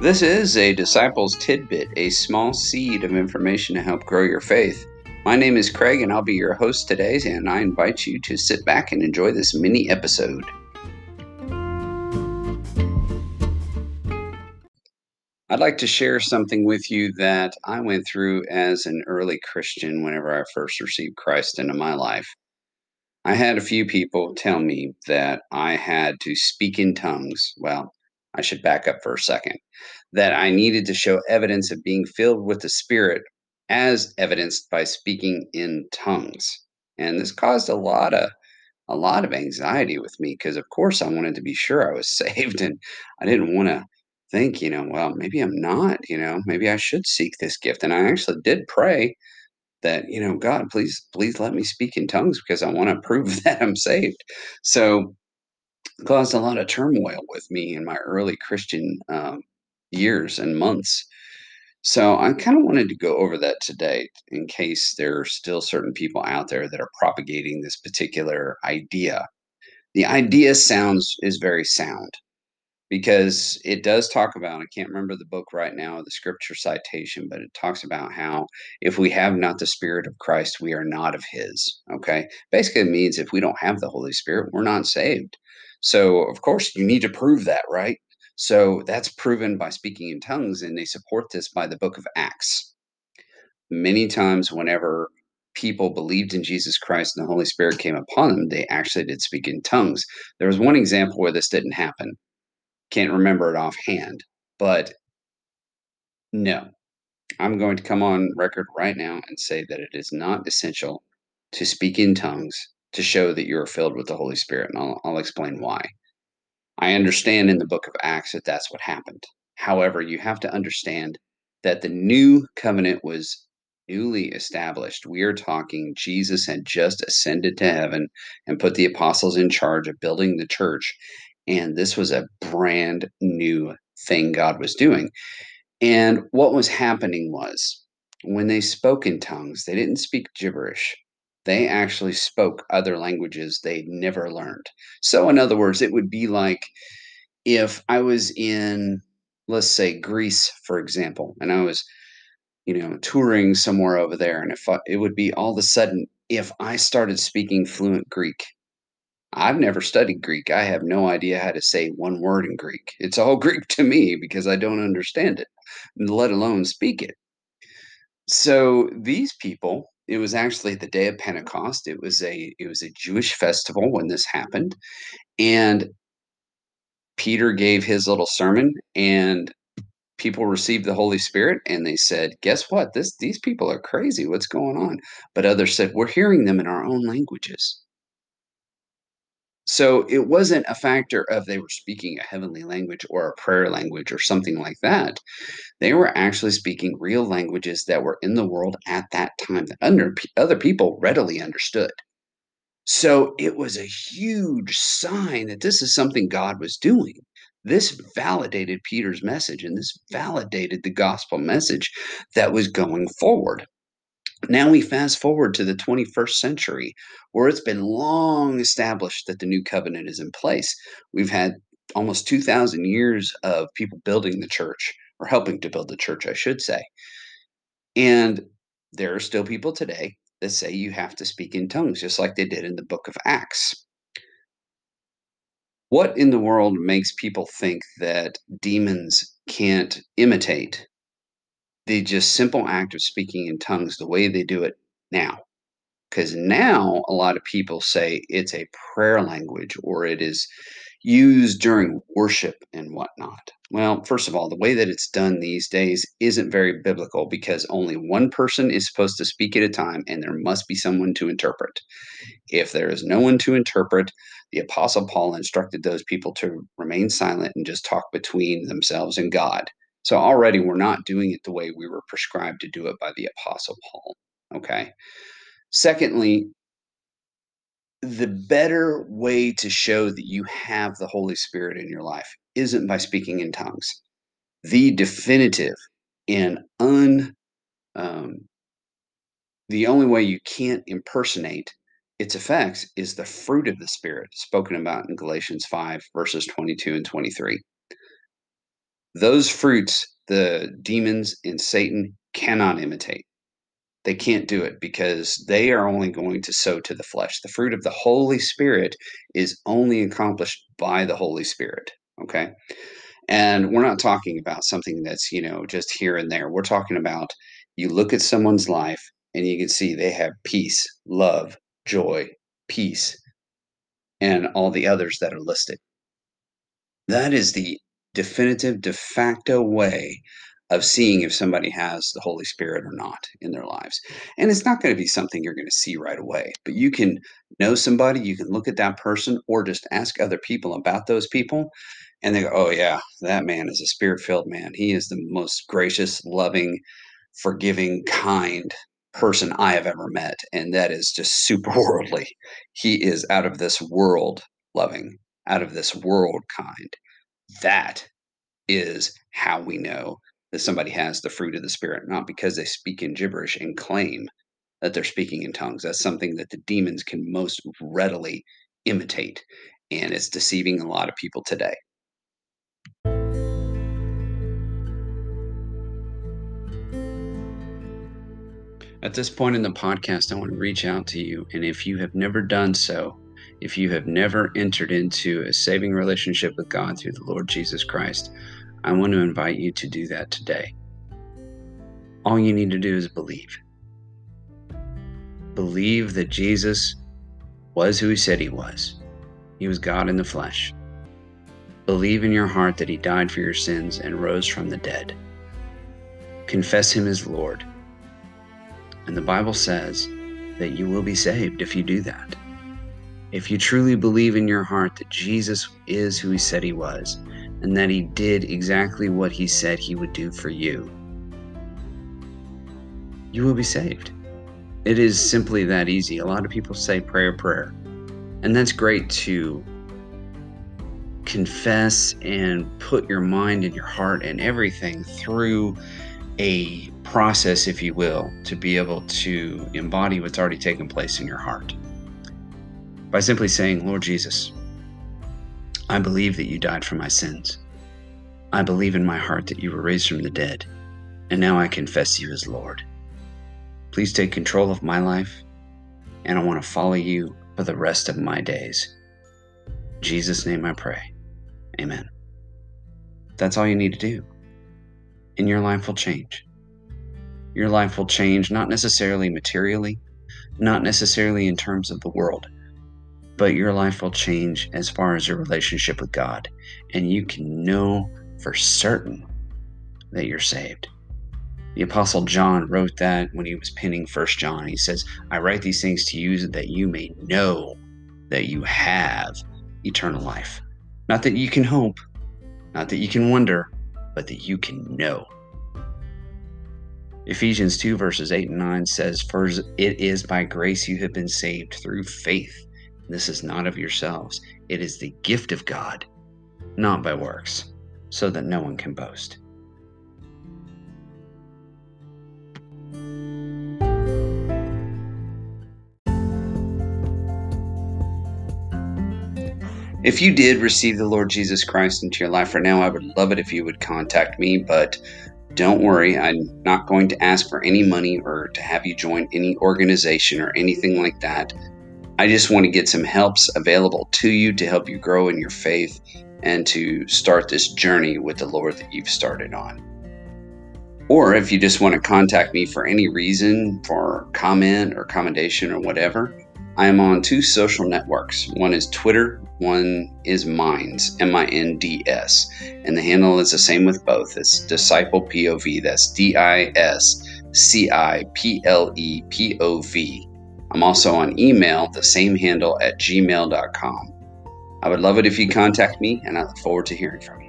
This is a Disciples Tidbit, a small seed of information to help grow your faith. My name is Craig, and I'll be your host today, and I invite you to sit back and enjoy this mini episode. I'd like to share something with you that I went through as an early Christian whenever I first received Christ into my life. I had a few people tell me that I had to speak in tongues. Well, I should back up for a second. That I needed to show evidence of being filled with the Spirit as evidenced by speaking in tongues. And this caused a lot of a lot of anxiety with me because of course I wanted to be sure I was saved and I didn't want to think, you know, well, maybe I'm not, you know, maybe I should seek this gift. And I actually did pray that, you know, God, please, please let me speak in tongues because I want to prove that I'm saved. So caused a lot of turmoil with me in my early Christian um, years and months. So I kind of wanted to go over that today in case there are still certain people out there that are propagating this particular idea. The idea sounds is very sound because it does talk about, I can't remember the book right now, the scripture citation, but it talks about how if we have not the Spirit of Christ, we are not of His. Okay. Basically, it means if we don't have the Holy Spirit, we're not saved. So, of course, you need to prove that, right? So that's proven by speaking in tongues, and they support this by the book of Acts. Many times, whenever people believed in Jesus Christ and the Holy Spirit came upon them, they actually did speak in tongues. There was one example where this didn't happen. Can't remember it offhand, but no. I'm going to come on record right now and say that it is not essential to speak in tongues to show that you're filled with the Holy Spirit. And I'll, I'll explain why. I understand in the book of Acts that that's what happened. However, you have to understand that the new covenant was newly established. We are talking Jesus had just ascended to heaven and put the apostles in charge of building the church. And this was a brand new thing God was doing. And what was happening was when they spoke in tongues, they didn't speak gibberish. They actually spoke other languages they'd never learned. So, in other words, it would be like if I was in, let's say, Greece, for example, and I was, you know, touring somewhere over there, and if I, it would be all of a sudden, if I started speaking fluent Greek, I've never studied Greek. I have no idea how to say one word in Greek. It's all Greek to me because I don't understand it, let alone speak it. So these people, it was actually the day of Pentecost. It was a it was a Jewish festival when this happened. And Peter gave his little sermon and people received the Holy Spirit and they said, "Guess what? This these people are crazy. What's going on?" But others said, "We're hearing them in our own languages." So it wasn't a factor of they were speaking a heavenly language or a prayer language or something like that. They were actually speaking real languages that were in the world at that time that under, other people readily understood. So it was a huge sign that this is something God was doing. This validated Peter's message and this validated the gospel message that was going forward. Now we fast forward to the 21st century, where it's been long established that the new covenant is in place. We've had almost 2,000 years of people building the church, or helping to build the church, I should say. And there are still people today that say you have to speak in tongues, just like they did in the book of Acts. What in the world makes people think that demons can't imitate the just simple act of speaking in tongues the way they do it now. Because now a lot of people say it's a prayer language or it is used during worship and whatnot. Well, first of all, the way that it's done these days isn't very biblical because only one person is supposed to speak at a time and there must be someone to interpret. If there is no one to interpret, the Apostle Paul instructed those people to remain silent and just talk between themselves and God. So already we're not doing it the way we were prescribed to do it by the Apostle Paul. Okay. Secondly, the better way to show that you have the Holy Spirit in your life isn't by speaking in tongues. The definitive and un um, the only way you can't impersonate its effects is the fruit of the Spirit spoken about in Galatians 5, verses 22 and 23 Those fruits, the demons and Satan cannot imitate. They can't do it because they are only going to sow to the flesh. The fruit of the Holy Spirit is only accomplished by the Holy Spirit. Okay. And we're not talking about something that's, you know, just here and there. We're talking about you look at someone's life and you can see they have peace, love, joy, peace, and all the others that are listed. That is the definitive, de facto way of seeing if somebody has the Holy Spirit or not in their lives. And it's not going to be something you're going to see right away, but you can know somebody, you can look at that person, or just ask other people about those people. And they go, oh, yeah, that man is a spirit filled man. He is the most gracious, loving, forgiving, kind person I have ever met. And that is just super worldly. He is out of this world loving, out of this world kind. That is how we know that somebody has the fruit of the Spirit, not because they speak in gibberish and claim that they're speaking in tongues. That's something that the demons can most readily imitate. And it's deceiving a lot of people today. At this point in the podcast, I want to reach out to you. And if you have never done so, if you have never entered into a saving relationship with God through the Lord Jesus Christ, I want to invite you to do that today. All you need to do is believe. Believe that Jesus was who he said he was. He was God in the flesh. Believe in your heart that he died for your sins and rose from the dead. Confess him as Lord. And the Bible says that you will be saved if you do that. If you truly believe in your heart that Jesus is who he said he was, and that he did exactly what he said he would do for you, you will be saved. It is simply that easy. A lot of people say prayer, prayer. And that's great to confess and put your mind and your heart and everything through a process, if you will, to be able to embody what's already taken place in your heart. By simply saying, Lord Jesus, I believe that you died for my sins. I believe in my heart that you were raised from the dead, and now I confess you as Lord. Please take control of my life, and I want to follow you for the rest of my days. In Jesus' name I pray. Amen. That's all you need to do, and your life will change. Your life will change not necessarily materially, not necessarily in terms of the world but your life will change as far as your relationship with God. And you can know for certain that you're saved. The Apostle John wrote that when he was penning First John. He says, I write these things to you that you may know that you have eternal life. Not that you can hope, not that you can wonder, but that you can know. Ephesians 2, verses 8 and 9 says, For it is by grace you have been saved through faith this is not of yourselves, it is the gift of God, not by works, so that no one can boast. If you did receive the Lord Jesus Christ into your life right now, I would love it if you would contact me, but don't worry, I'm not going to ask for any money or to have you join any organization or anything like that. I just want to get some helps available to you to help you grow in your faith and to start this journey with the Lord that you've started on. Or if you just want to contact me for any reason, for comment or commendation or whatever, I am on two social networks. One is Twitter, one is Minds, M I N D S. And the handle is the same with both. It's Disciple POV. That's D I S C I P L E P O V. I'm also on email, the same handle at gmail.com. I would love it if you contact me, and I look forward to hearing from you.